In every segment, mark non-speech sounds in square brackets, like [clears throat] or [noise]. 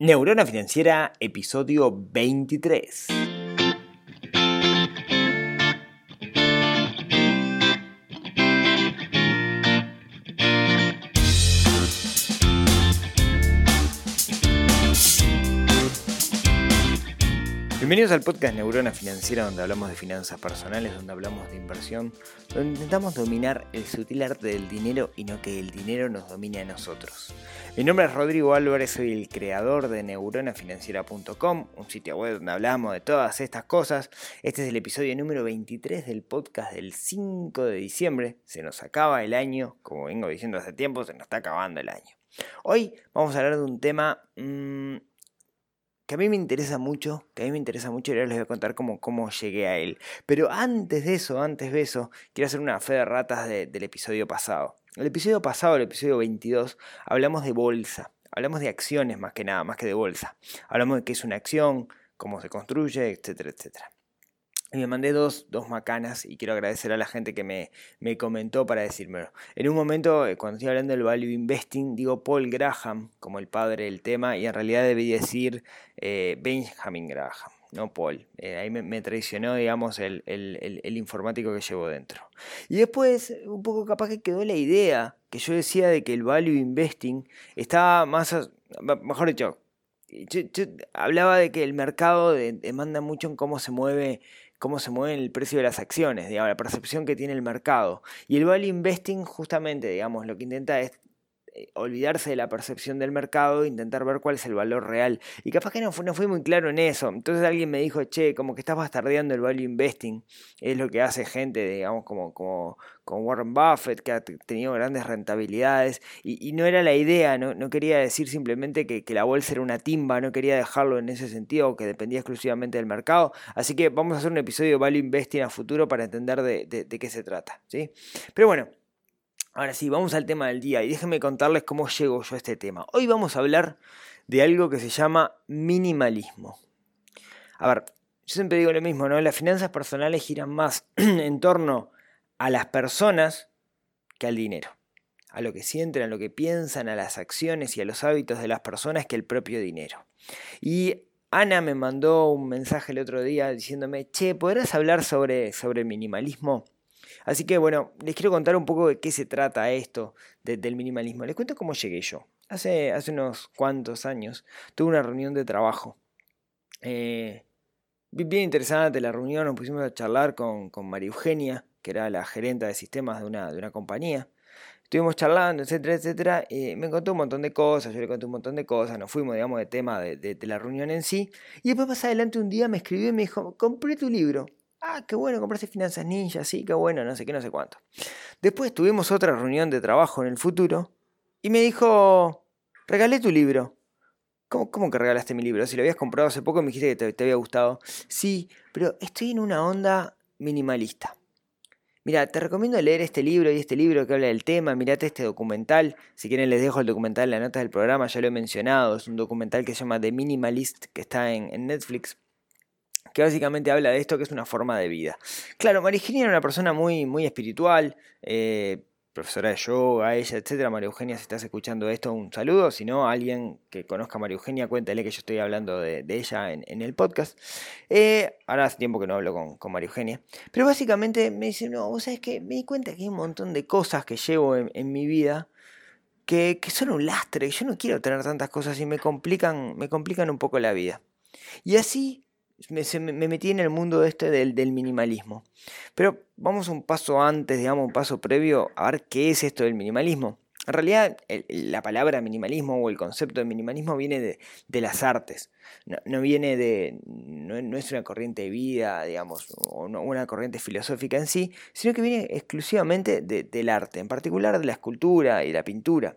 Neurona Financiera, episodio 23. Bienvenidos al podcast Neurona Financiera, donde hablamos de finanzas personales, donde hablamos de inversión, donde intentamos dominar el sutil arte del dinero y no que el dinero nos domine a nosotros. Mi nombre es Rodrigo Álvarez, soy el creador de neuronafinanciera.com, un sitio web donde hablamos de todas estas cosas. Este es el episodio número 23 del podcast del 5 de diciembre. Se nos acaba el año, como vengo diciendo hace tiempo, se nos está acabando el año. Hoy vamos a hablar de un tema... Mmm, que a mí me interesa mucho, que a mí me interesa mucho y ahora les voy a contar cómo, cómo llegué a él. Pero antes de eso, antes de eso, quiero hacer una fe de ratas del episodio pasado. El episodio pasado, el episodio 22, hablamos de bolsa, hablamos de acciones más que nada, más que de bolsa. Hablamos de qué es una acción, cómo se construye, etcétera, etcétera. Y me mandé dos, dos, macanas y quiero agradecer a la gente que me, me comentó para decírmelo. En un momento, eh, cuando estoy hablando del value investing, digo Paul Graham como el padre del tema y en realidad debí decir eh, Benjamin Graham, no Paul. Eh, ahí me, traicionó, digamos, el, el, informático que llevo dentro. Y después, un poco capaz que quedó la idea que yo decía de que el value investing estaba más, mejor dicho, yo, hablaba de que el mercado demanda mucho en cómo se mueve cómo se mueve el precio de las acciones, digamos, la percepción que tiene el mercado. Y el value investing justamente, digamos, lo que intenta es olvidarse de la percepción del mercado e intentar ver cuál es el valor real. Y capaz que no, no fui muy claro en eso. Entonces alguien me dijo, che, como que estás bastardeando el value investing. Es lo que hace gente, digamos, como, como, Warren Buffett, que ha tenido grandes rentabilidades. Y, no era la idea, no, no quería decir simplemente que, la bolsa era una timba, no quería dejarlo en ese sentido, que dependía exclusivamente del mercado. Así que vamos a hacer un episodio de value investing a futuro para entender de, de qué se trata. ¿sí? Pero bueno. Ahora sí, vamos al tema del día y déjenme contarles cómo llego yo a este tema. Hoy vamos a hablar de algo que se llama minimalismo. A ver, yo siempre digo lo mismo, ¿no? Las finanzas personales giran más [clears throat] en torno a las personas que al dinero. A lo que sienten, a lo que piensan, a las acciones y a los hábitos de las personas que el propio dinero. Y Ana me mandó un mensaje el otro día diciéndome, che, ¿podrás hablar sobre, sobre minimalismo? Así que bueno, les quiero contar un poco de qué se trata esto del minimalismo. Les cuento cómo llegué yo. Hace, hace unos cuantos años tuve una reunión de trabajo. Eh, bien interesante la reunión, nos pusimos a charlar con, con María Eugenia, que era la gerente de sistemas de una, de una compañía. Estuvimos charlando, etcétera, etcétera. Y me contó un montón de cosas, yo le conté un montón de cosas, nos fuimos, digamos, de tema de, de la reunión en sí. Y después más adelante un día me escribió y me dijo, compré tu libro ah, qué bueno, compraste finanzas ninja, sí, qué bueno, no sé qué, no sé cuánto. Después tuvimos otra reunión de trabajo en el futuro y me dijo, regalé tu libro. ¿Cómo, ¿Cómo, que regalaste mi libro? Si lo habías comprado hace poco me dijiste que te, había gustado. Sí, pero estoy en una onda minimalista. Mira, te recomiendo leer este libro y este libro que habla del tema. Mirate este documental. Si quieren, les dejo el documental en la nota del programa, ya lo he mencionado. Es un documental que se llama The Minimalist, que está en Netflix que básicamente habla de esto que es una forma de vida. Claro, María Eugenia era una persona muy, muy espiritual, eh, profesora de yoga, ella, etcétera. María Eugenia, si estás escuchando esto, un saludo. Si no, alguien que conozca a María Eugenia, cuéntale que yo estoy hablando de, ella en, el podcast. Eh, ahora hace tiempo que no hablo con, María Eugenia. Pero básicamente me dice, no, vos sabés que me di cuenta que hay un montón de cosas que llevo en, mi vida que, que, son un lastre. Yo no quiero tener tantas cosas y me complican, me complican un poco la vida. Y así me, metí en el mundo este del, del, minimalismo. Pero vamos un paso antes, digamos, un paso previo a ver qué es esto del minimalismo. En realidad, la palabra minimalismo o el concepto de minimalismo viene de, las artes. No, viene de. No, es una corriente de vida, digamos, o una corriente filosófica en sí, sino que viene exclusivamente del arte, en particular de la escultura y la pintura.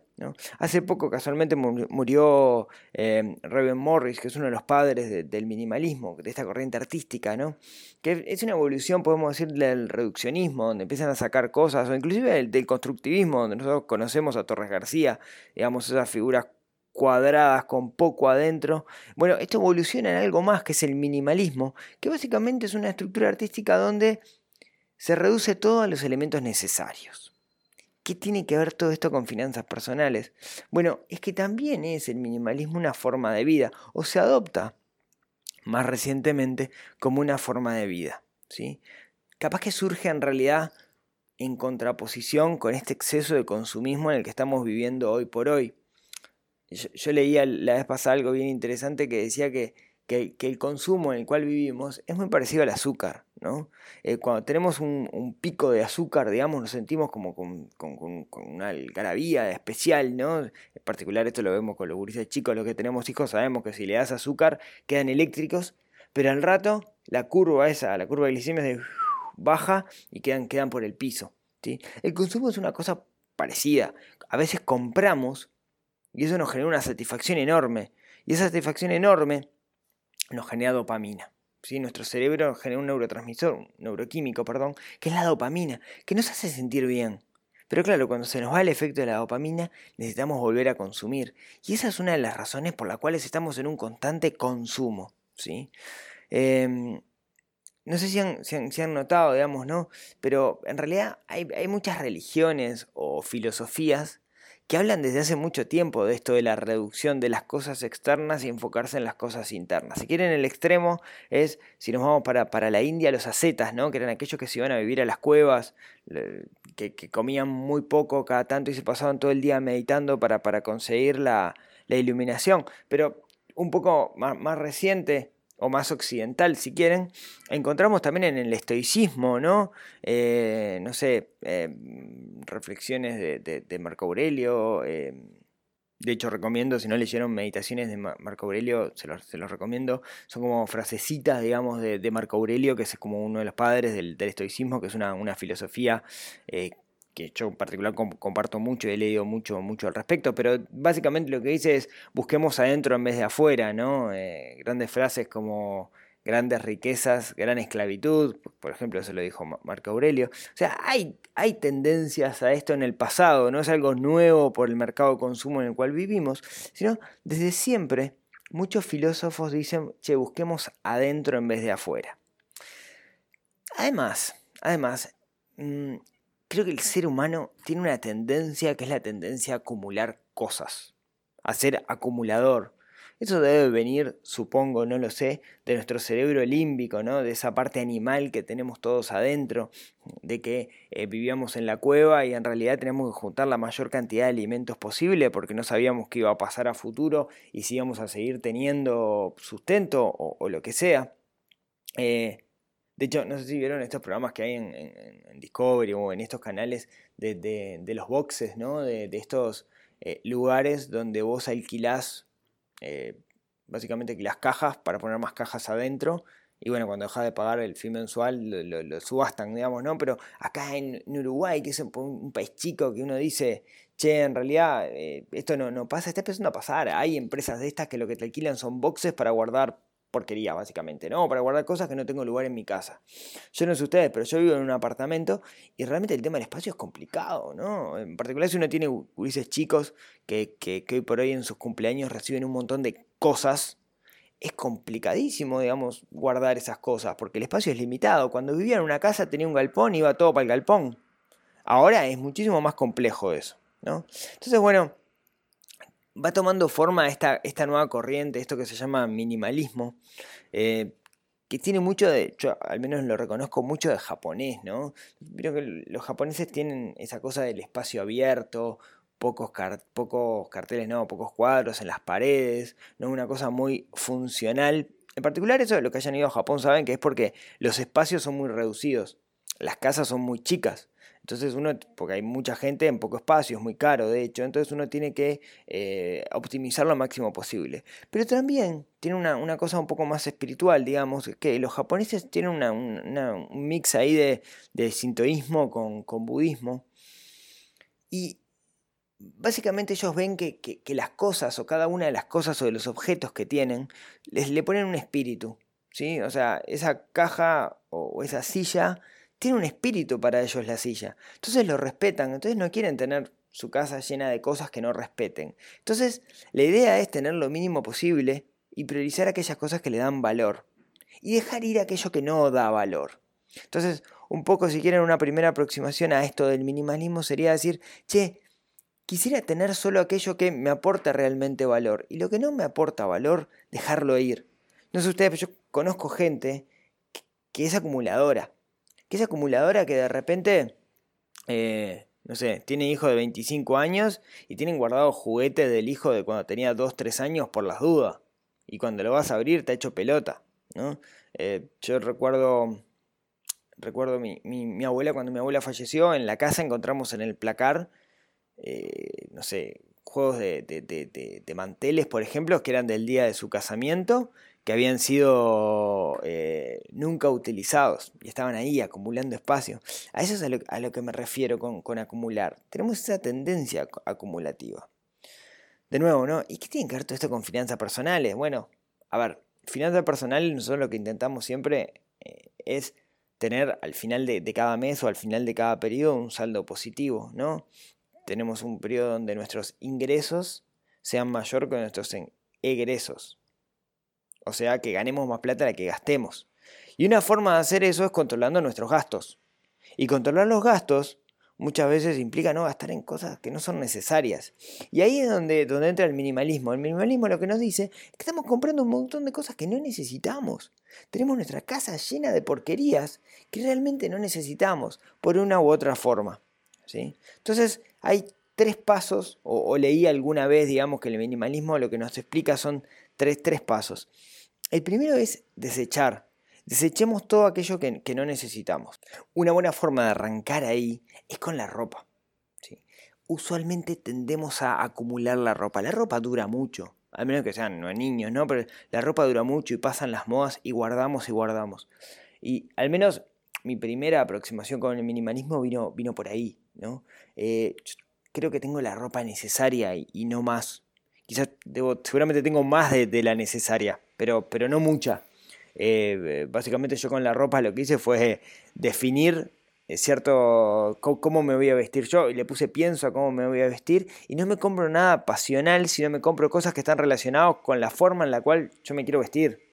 Hace poco casualmente murió eh, Morris, que es uno de los padres del minimalismo, de esta corriente artística, ¿no? que es una evolución, podemos decir, del reduccionismo, donde empiezan a sacar cosas, o inclusive del, constructivismo, donde nosotros conocemos a Torres García, digamos, esas figuras cuadradas con poco adentro. Bueno, esto evoluciona en algo más que es el minimalismo, que básicamente es una estructura artística donde se reduce todo a los elementos necesarios. ¿Qué tiene que ver todo esto con finanzas personales? Bueno, es que también es el minimalismo una forma de vida, o se adopta más recientemente como una forma de vida. ¿sí? Capaz que surge en realidad en contraposición con este exceso de consumismo en el que estamos viviendo hoy por hoy. Yo, leía la vez pasada algo bien interesante que decía que, que, el consumo en el cual vivimos es muy parecido al azúcar. ¿no? Eh, cuando tenemos un, pico de azúcar, digamos, nos sentimos como con, una algarabía especial, ¿no? En particular esto lo vemos con los gurises chicos, los que tenemos hijos sabemos que si le das azúcar quedan eléctricos, pero al rato la curva esa, la curva de glicemia baja y quedan, quedan por el piso. ¿sí? El consumo es una cosa parecida. A veces compramos y eso nos genera una satisfacción enorme. Y esa satisfacción enorme nos genera dopamina. ¿sí? Nuestro cerebro genera un neurotransmisor, un neuroquímico, perdón, que es la dopamina, que nos hace sentir bien. Pero claro, cuando se nos va el efecto de la dopamina, necesitamos volver a consumir. Y esa es una de las razones por las cuales estamos en un constante consumo. ¿sí? Em, no sé si han, notado, digamos, ¿no? Pero en realidad hay, hay muchas religiones o filosofías que hablan desde hace mucho tiempo de esto de la reducción de las cosas externas y enfocarse en las cosas internas. Si quieren el extremo es, si nos vamos para, para la India, los ascetas, ¿no? que eran aquellos que se iban a vivir a las cuevas, que, comían muy poco cada tanto y se pasaban todo el día meditando para, para conseguir la, iluminación. Pero un poco más reciente, o más occidental, si quieren, encontramos también en el estoicismo, ¿no? Eh, no sé, eh, reflexiones de, Marco Aurelio. Eh, de hecho, recomiendo, si no leyeron meditaciones de Marco Aurelio, se los, recomiendo. Son como frasecitas, digamos, de, Marco Aurelio, que es como uno de los padres del, estoicismo, que es una, una filosofía que yo en particular comparto mucho y he leído mucho, mucho al respecto, pero básicamente lo que dice es busquemos adentro en vez de afuera, ¿no? Eh, grandes frases como grandes riquezas, gran esclavitud, por ejemplo, eso lo dijo Marco Aurelio. O sea, hay, hay tendencias a esto en el pasado, no es algo nuevo por el mercado de consumo en el cual vivimos, sino desde siempre muchos filósofos dicen, che, busquemos adentro en vez de afuera. Además, además, mm, creo que el ser humano tiene una tendencia que es la tendencia a acumular cosas, a ser acumulador. Eso debe venir, supongo, no lo sé, de nuestro cerebro límbico, ¿no? De esa parte animal que tenemos todos adentro, de que eh, vivíamos en la cueva y en realidad tenemos que juntar la mayor cantidad de alimentos posible porque no sabíamos qué iba a pasar a futuro y si íbamos a seguir teniendo sustento o, lo que sea. Eh, de hecho, no sé si vieron estos programas que hay en, Discovery o en estos canales de, los boxes, ¿no? De, estos eh, lugares donde vos alquilás, eh, básicamente alquilás cajas para poner más cajas adentro. Y bueno, cuando dejas de pagar el fin mensual lo, subastan, digamos, ¿no? Pero acá en, Uruguay, que es un, país chico, que uno dice, che, en realidad eh, esto no, no pasa, está empezando a pasar. Hay empresas de estas que lo que te alquilan son boxes para guardar porquería, básicamente, ¿no? Para guardar cosas que no tengo lugar en mi casa. Yo no sé ustedes, pero yo vivo en un apartamento y realmente el tema del espacio es complicado, ¿no? En particular si uno tiene gurises chicos que, que, hoy por hoy en sus cumpleaños reciben un montón de cosas, es complicadísimo, digamos, guardar esas cosas, porque el espacio es limitado. Cuando vivía en una casa tenía un galpón iba todo para el galpón. Ahora es muchísimo más complejo eso, ¿no? Entonces, bueno, va tomando forma esta, esta nueva corriente, esto que se llama minimalismo, eh, que tiene mucho de, yo al menos lo reconozco mucho de japonés, ¿no? Creo que los japoneses tienen esa cosa del espacio abierto, pocos, pocos carteles, no, pocos cuadros en las paredes, ¿no? Una cosa muy funcional. En particular eso de lo que hayan ido a Japón saben que es porque los espacios son muy reducidos, las casas son muy chicas. Entonces uno, porque hay mucha gente en poco espacio, es muy caro de hecho, entonces uno tiene que eh, optimizar lo máximo posible. Pero también tiene una, cosa un poco más espiritual, digamos, que los japoneses tienen un mix ahí de, de sintoísmo con, budismo. Y básicamente ellos ven que, las cosas o cada una de las cosas o de los objetos que tienen les le ponen un espíritu. ¿sí? O sea, esa caja o esa silla tiene un espíritu para ellos la silla. Entonces lo respetan, entonces no quieren tener su casa llena de cosas que no respeten. Entonces la idea es tener lo mínimo posible y priorizar aquellas cosas que le dan valor y dejar ir aquello que no da valor. Entonces, un poco si quieren una primera aproximación a esto del minimalismo sería decir, che, quisiera tener solo aquello que me aporta realmente valor y lo que no me aporta valor, dejarlo ir. No sé ustedes, pero yo conozco gente que, es acumuladora, que es acumuladora que de repente, eh, no sé, tiene hijo de 25 años y tienen guardado juguetes del hijo de cuando tenía 2, 3 años por las dudas. Y cuando lo vas a abrir te ha hecho pelota. ¿no? Eh, yo recuerdo recuerdo mi, mi, abuela, cuando mi abuela falleció, en la casa encontramos en el placar, eh, no sé, juegos de, de, manteles, por ejemplo, que eran del día de su casamiento, que habían sido eh, nunca utilizados y estaban ahí acumulando espacio. A eso es a lo, que me refiero con, con, acumular. Tenemos esa tendencia acumulativa. De nuevo, ¿no? ¿Y qué tiene que ver todo esto con finanzas personales? Bueno, a ver, finanzas personales nosotros lo que intentamos siempre eh, es tener al final de, cada mes o al final de cada periodo un saldo positivo, ¿no? Tenemos un periodo donde nuestros ingresos sean mayor que nuestros egresos. O sea, que ganemos más plata la que gastemos. Y una forma de hacer eso es controlando nuestros gastos. Y controlar los gastos muchas veces implica no gastar en cosas que no son necesarias. Y ahí es donde, donde entra el minimalismo. El minimalismo lo que nos dice es que estamos comprando un montón de cosas que no necesitamos. Tenemos nuestra casa llena de porquerías que realmente no necesitamos por una u otra forma. ¿sí? Entonces hay tres pasos, o, leí alguna vez, digamos, que el minimalismo lo que nos explica son tres, tres pasos. El primero es desechar. Desechemos todo aquello que, no necesitamos. Una buena forma de arrancar ahí es con la ropa. Usualmente tendemos a acumular la ropa. La ropa dura mucho, al menos que sean no niños, ¿no? Pero la ropa dura mucho y pasan las modas y guardamos y guardamos. Y al menos mi primera aproximación con el minimalismo vino, vino por ahí, ¿no? Eh, creo que tengo la ropa necesaria y, no más. Quizás debo, seguramente tengo más de la necesaria, pero, pero no mucha. Eh, básicamente yo con la ropa lo que hice fue definir eh, cierto cómo me voy a vestir yo y le puse pienso a cómo me voy a vestir y no me compro nada pasional sino me compro cosas que están relacionadas con la forma en la cual yo me quiero vestir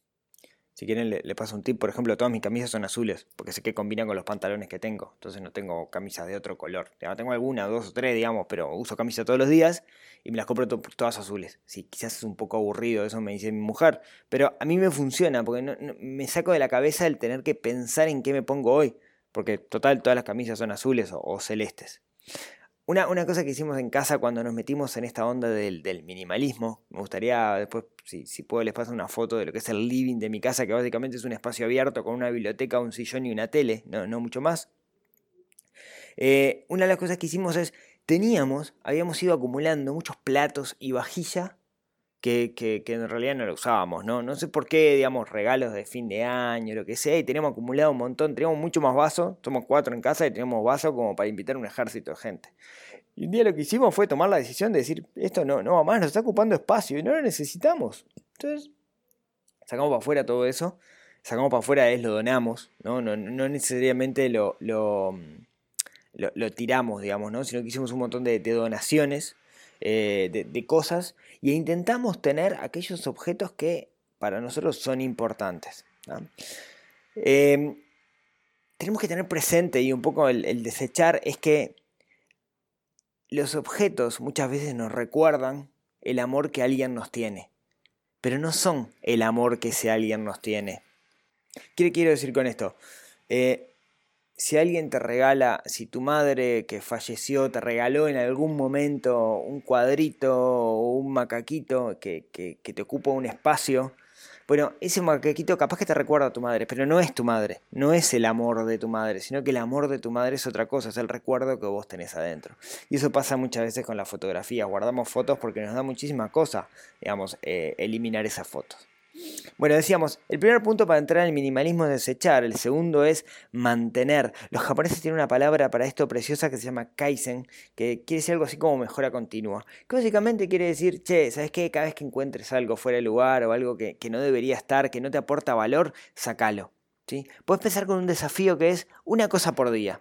si quieren le, paso un tip, por ejemplo, todas mis camisas son azules, porque sé que combinan con los pantalones que tengo, entonces no tengo camisas de otro color. Tengo alguna, dos o tres, digamos, pero uso camisa todos los días y me las compro todas azules. Sí, quizás es un poco aburrido, eso me dice mi mujer, pero a mí me funciona, porque me saco de la cabeza el tener que pensar en qué me pongo hoy, porque total todas las camisas son azules o celestes. Una, cosa que hicimos en casa cuando nos metimos en esta onda del, minimalismo, me gustaría después, si, si, puedo, les paso una foto de lo que es el living de mi casa, que básicamente es un espacio abierto con una biblioteca, un sillón y una tele, no, no mucho más. Eh, una de las cosas que hicimos es, teníamos, habíamos ido acumulando muchos platos y vajilla que, en realidad no lo usábamos, ¿no? No sé por qué, digamos, regalos de fin de año, lo que sea, y teníamos acumulado un montón, teníamos mucho más vaso, somos cuatro en casa y teníamos vaso como para invitar un ejército de gente. Y un día lo que hicimos fue tomar la decisión de decir, esto no, no va más, nos está ocupando espacio y no lo necesitamos. Entonces, sacamos para afuera todo eso, sacamos para afuera es lo donamos, ¿no? No, no necesariamente lo, lo, lo, tiramos, digamos, ¿no? Sino que hicimos un montón de donaciones eh, de, cosas e intentamos tener aquellos objetos que para nosotros son importantes. Em, tenemos que tener presente y un poco el, desechar es que los objetos muchas veces nos recuerdan el amor que alguien nos tiene, pero no son el amor que ese alguien nos tiene. ¿Qué quiero decir con esto? Eh, si alguien te regala, si tu madre que falleció te regaló en algún momento un cuadrito o un macaquito que, que, te ocupa un espacio, bueno, ese macaquito capaz que te recuerda a tu madre, pero no es tu madre, no es el amor de tu madre, sino que el amor de tu madre es otra cosa, es el recuerdo que vos tenés adentro. Y eso pasa muchas veces con las fotografías, guardamos fotos porque nos da muchísima cosa, digamos, eh, eliminar esas fotos. Bueno, decíamos, el primer punto para entrar en el minimalismo es desechar, el segundo es mantener. Los japoneses tienen una palabra para esto preciosa que se llama kaizen, que quiere decir algo así como mejora continua. Que básicamente quiere decir, che, ¿sabes qué? Cada vez que encuentres algo fuera de lugar o algo que, no debería estar, que no te aporta valor, sacalo. ¿sí? Puedes empezar con un desafío que es una cosa por día.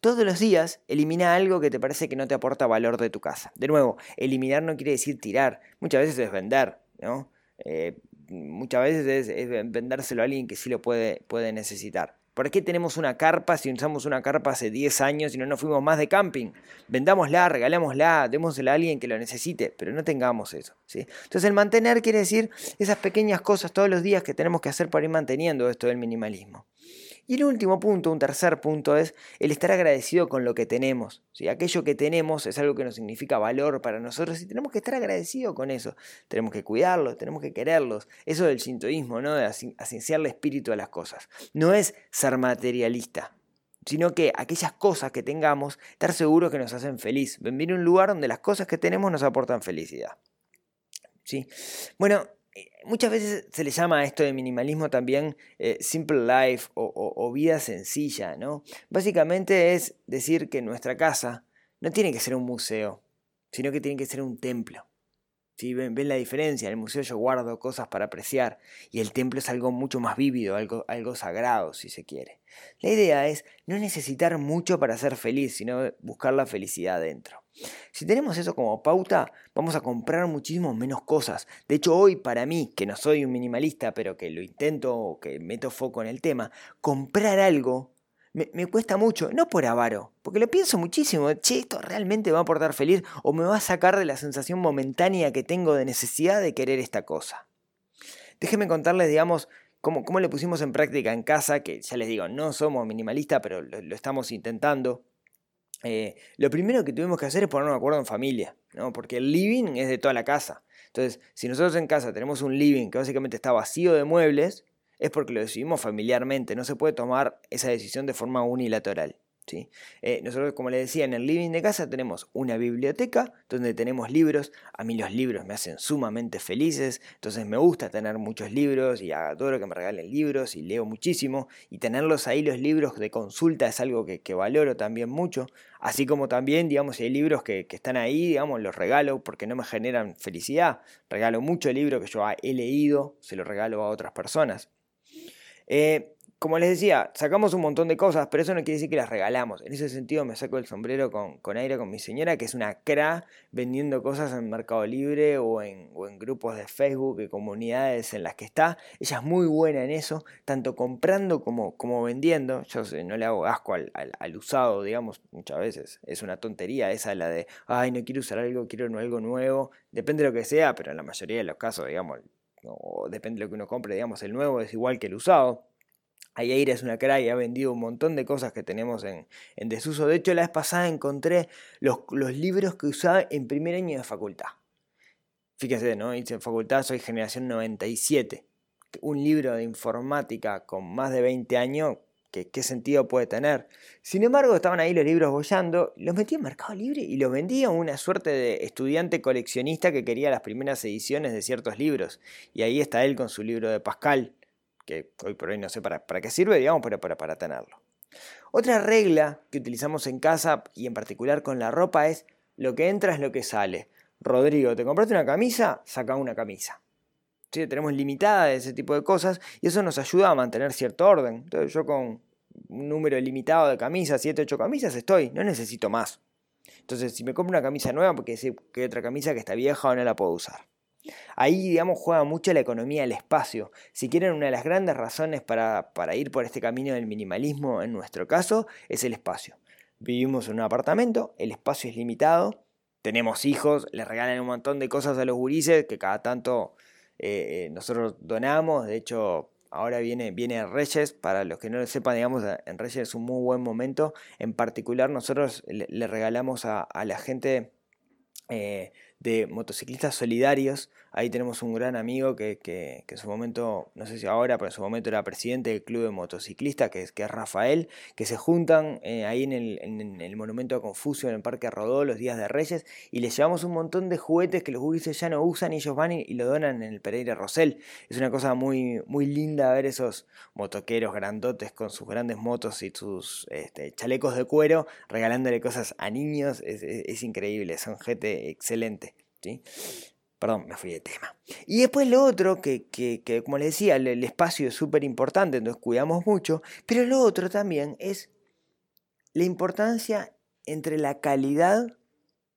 Todos los días elimina algo que te parece que no te aporta valor de tu casa. De nuevo, eliminar no quiere decir tirar, muchas veces es vender, ¿no? Eh, muchas veces es, vendérselo a alguien que sí lo puede, puede necesitar. ¿Por qué tenemos una carpa si usamos una carpa hace 10 años y no nos fuimos más de camping? Vendámosla, regalémosla, démosela a alguien que lo necesite, pero no tengamos eso. ¿sí? Entonces el mantener quiere decir esas pequeñas cosas todos los días que tenemos que hacer para ir manteniendo esto del minimalismo. Y el último punto, un tercer punto, es el estar agradecido con lo que tenemos. ¿sí? Aquello que tenemos es algo que nos significa valor para nosotros y tenemos que estar agradecidos con eso. Tenemos que cuidarlos, tenemos que quererlos. Eso del sintoísmo, ¿no? de asociarle espíritu a las cosas. No es ser materialista, sino que aquellas cosas que tengamos, estar seguros que nos hacen feliz. Venir a un lugar donde las cosas que tenemos nos aportan felicidad. ¿Sí? Bueno, muchas veces se le llama a esto de minimalismo también eh, simple life o, vida sencilla, ¿no? Básicamente es decir que nuestra casa no tiene que ser un museo, sino que tiene que ser un templo. ¿Sí? ¿Ven, la diferencia? En el museo yo guardo cosas para apreciar y el templo es algo mucho más vívido, algo, algo sagrado, si se quiere. La idea es no necesitar mucho para ser feliz, sino buscar la felicidad dentro. Si tenemos eso como pauta, vamos a comprar muchísimo menos cosas. De hecho, hoy para mí, que no soy un minimalista, pero que lo intento, que meto foco en el tema, comprar algo me, cuesta mucho, no por avaro, porque lo pienso muchísimo, che, esto realmente me va a aportar feliz o me va a sacar de la sensación momentánea que tengo de necesidad de querer esta cosa. Déjenme contarles, digamos, cómo, cómo lo pusimos en práctica en casa, que ya les digo, no somos minimalistas, pero lo estamos intentando. Eh, lo primero que tuvimos que hacer es ponernos de acuerdo en familia, ¿no? porque el living es de toda la casa. Entonces, si nosotros en casa tenemos un living que básicamente está vacío de muebles, es porque lo decidimos familiarmente, no se puede tomar esa decisión de forma unilateral. ¿sí? Eh, nosotros, como les decía, en el living de casa tenemos una biblioteca donde tenemos libros. A mí los libros me hacen sumamente felices, entonces me gusta tener muchos libros y adoro que me regalen libros y leo muchísimo. Y tenerlos ahí, los libros de consulta, es algo que, valoro también mucho. Así como también, digamos, hay libros que, que, están ahí, digamos, los regalo porque no me generan felicidad. Regalo mucho libro que yo he leído, se lo regalo a otras personas. Eh, como les decía, sacamos un montón de cosas, pero eso no quiere decir que las regalamos. En ese sentido me saco el sombrero con, con aire con mi señora, que es una cra vendiendo cosas en Mercado Libre o en, grupos de Facebook y comunidades en las que está. Ella es muy buena en eso, tanto comprando como, como vendiendo. Yo no le hago asco al, al, usado, digamos, muchas veces. Es una tontería esa la de, ay, no quiero usar algo, quiero algo nuevo. Depende de lo que sea, pero en la mayoría de los casos, digamos, o depende de lo que uno compre, digamos, el nuevo es igual que el usado. Ayaira es una cara y ha vendido un montón de cosas que tenemos en, desuso. De hecho, la vez pasada encontré los, libros que usaba en primer año de facultad. Fíjense, ¿no? Hice en facultad, soy generación 97. Un libro de informática con más de 20 años, ¿qué, sentido puede tener? Sin embargo, estaban ahí los libros bollando, los metí en Mercado Libre y los vendía una suerte de estudiante coleccionista que quería las primeras ediciones de ciertos libros. Y ahí está él con su libro de Pascal que hoy por hoy no sé para, para qué sirve, digamos, pero para, para tenerlo. Otra regla que utilizamos en casa y en particular con la ropa es lo que entra es lo que sale. Rodrigo, ¿te compraste una camisa? Saca una camisa. ¿Sí? Tenemos limitada ese tipo de cosas y eso nos ayuda a mantener cierto orden. Entonces yo con un número limitado de camisas, 7, 8 camisas estoy, no necesito más. Entonces si me compro una camisa nueva porque sé que hay otra camisa que está vieja o no la puedo usar. Ahí, digamos, juega mucho la economía del espacio. Si quieren, una de las grandes razones para, ir por este camino del minimalismo, en nuestro caso, es el espacio. Vivimos en un apartamento, el espacio es limitado, tenemos hijos, les regalan un montón de cosas a los gurises que cada tanto eh, eh, nosotros donamos. De hecho, ahora viene, viene Reyes, para los que no lo sepan, digamos, en Reyes es un muy buen momento. En particular, nosotros le, regalamos a, la gente eh, de motociclistas solidarios. Ahí tenemos un gran amigo que, que, en su momento, no sé si ahora, pero en su momento era presidente del club de motociclistas, que es, que es Rafael, que se juntan eh, ahí en el, en el, monumento a Confucio, en el Parque Rodó, los días de Reyes, y les llevamos un montón de juguetes que los gurises ya no usan y ellos van y, lo donan en el Pereira Rosell. Es una cosa muy, muy linda ver esos motoqueros grandotes con sus grandes motos y sus este, chalecos de cuero regalándole cosas a niños. Es, es increíble, son gente excelente. Perdón, me fui de tema. Y después lo otro, que, como les decía, el, espacio es súper importante, entonces cuidamos mucho, pero lo otro también es la importancia entre la calidad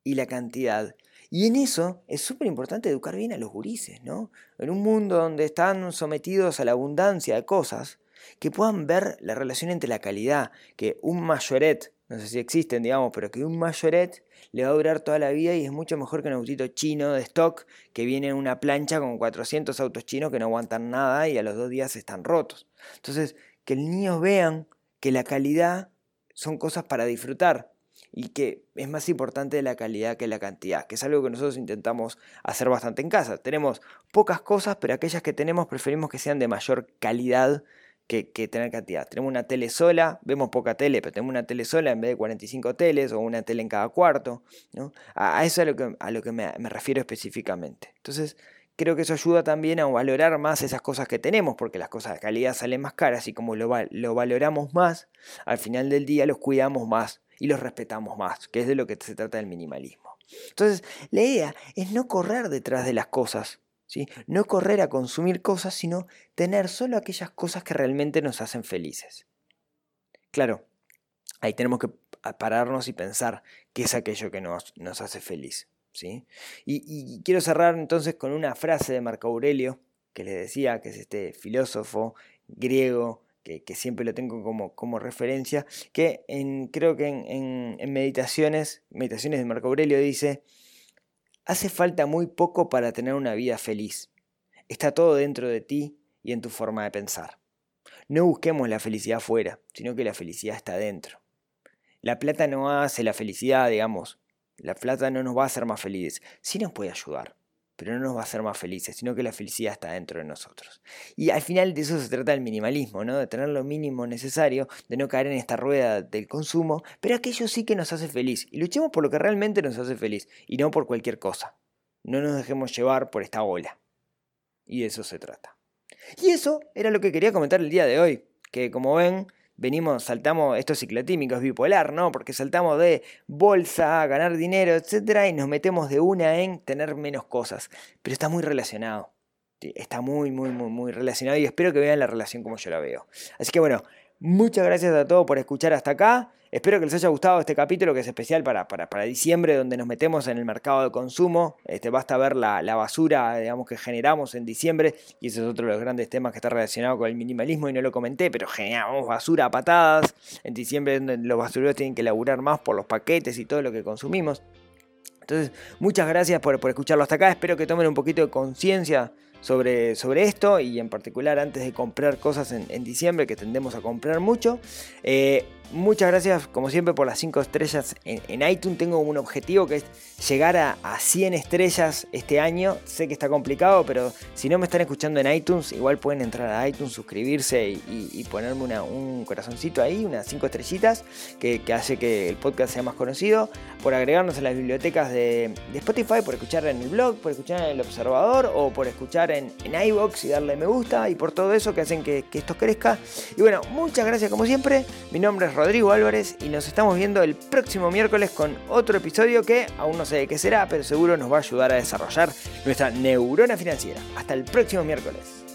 y la cantidad. Y en eso es súper importante educar bien a los gurises, ¿no? En un mundo donde están sometidos a la abundancia de cosas, que puedan ver la relación entre la calidad, que un mayoret, no sé si existen, digamos, pero que un mayoret le va a durar toda la vida y es mucho mejor que un autito chino de stock que viene en una plancha con 400 autos chinos que no aguantan nada y a los dos días están rotos. Entonces, que el niños vean que la calidad son cosas para disfrutar y que es más importante la calidad que la cantidad, que es algo que nosotros intentamos hacer bastante en casa. Tenemos pocas cosas, pero aquellas que tenemos preferimos que sean de mayor calidad que, tener cantidad. Tenemos una tele sola, vemos poca tele, pero tenemos una tele sola en vez de 45 teles o una tele en cada cuarto. ¿no? A, eso es a lo que, que me, refiero específicamente. Entonces, creo que eso ayuda también a valorar más esas cosas que tenemos, porque las cosas de calidad salen más caras y como lo, lo valoramos más, al final del día los cuidamos más y los respetamos más, que es de lo que se trata del minimalismo. Entonces, la idea es no correr detrás de las cosas, no correr a consumir cosas, sino tener solo aquellas cosas que realmente nos hacen felices. Claro, ahí tenemos que pararnos y pensar qué es aquello que nos, hace feliz. ¿sí? Y, quiero cerrar entonces con una frase de Marco Aurelio, que les decía, que es este filósofo griego, que, siempre lo tengo como, referencia, que creo que en, en meditaciones, meditaciones de Marco Aurelio dice, Hace falta muy poco para tener una vida feliz. Está todo dentro de ti y en tu forma de pensar. No busquemos la felicidad fuera, sino que la felicidad está dentro. La plata no hace la felicidad, digamos. La plata no nos va a hacer más felices, sí nos puede ayudar pero no nos va a hacer más felices, sino que la felicidad está dentro de nosotros. Y al final de eso se trata el minimalismo, ¿no? De tener lo mínimo necesario, de no caer en esta rueda del consumo, pero aquello sí que nos hace feliz. Y luchemos por lo que realmente nos hace feliz, y no por cualquier cosa. No nos dejemos llevar por esta ola. Y de eso se trata. Y eso era lo que quería comentar el día de hoy, que como ven, venimos, saltamos, esto ciclotímico, es bipolar, ¿no? Porque saltamos de bolsa a ganar dinero, etcétera, y nos metemos de una en tener menos cosas. Pero está muy relacionado. Está muy, muy, muy, muy relacionado y espero que vean la relación como yo la veo. Así que bueno, Muchas gracias a todos por escuchar hasta acá. Espero que les haya gustado este capítulo que es especial para, para, diciembre, donde nos metemos en el mercado de consumo. Este, basta ver la, basura digamos, que generamos en diciembre, y ese es otro de los grandes temas que está relacionado con el minimalismo, y no lo comenté, pero generamos basura a patadas. En diciembre los basureros tienen que laburar más por los paquetes y todo lo que consumimos. Entonces, muchas gracias por, por escucharlo hasta acá. Espero que tomen un poquito de conciencia sobre, sobre esto y en particular antes de comprar cosas en, diciembre que tendemos a comprar mucho. Eh, muchas gracias como siempre por las 5 estrellas en, iTunes. Tengo un objetivo que es llegar a, 100 estrellas este año. Sé que está complicado, pero si no me están escuchando en iTunes, igual pueden entrar a iTunes, suscribirse y, ponerme un corazoncito ahí, unas 5 estrellitas, que, hace que el podcast sea más conocido. Por agregarnos a las bibliotecas de, Spotify, por escuchar en el blog, por escuchar en el observador o por escuchar en, en iBox y darle me gusta y por todo eso que hacen que, que esto crezca. Y bueno, muchas gracias como siempre. Mi nombre es Rodrigo Álvarez y nos estamos viendo el próximo miércoles con otro episodio que aún no sé de qué será, pero seguro nos va a ayudar a desarrollar nuestra neurona financiera. Hasta el próximo miércoles.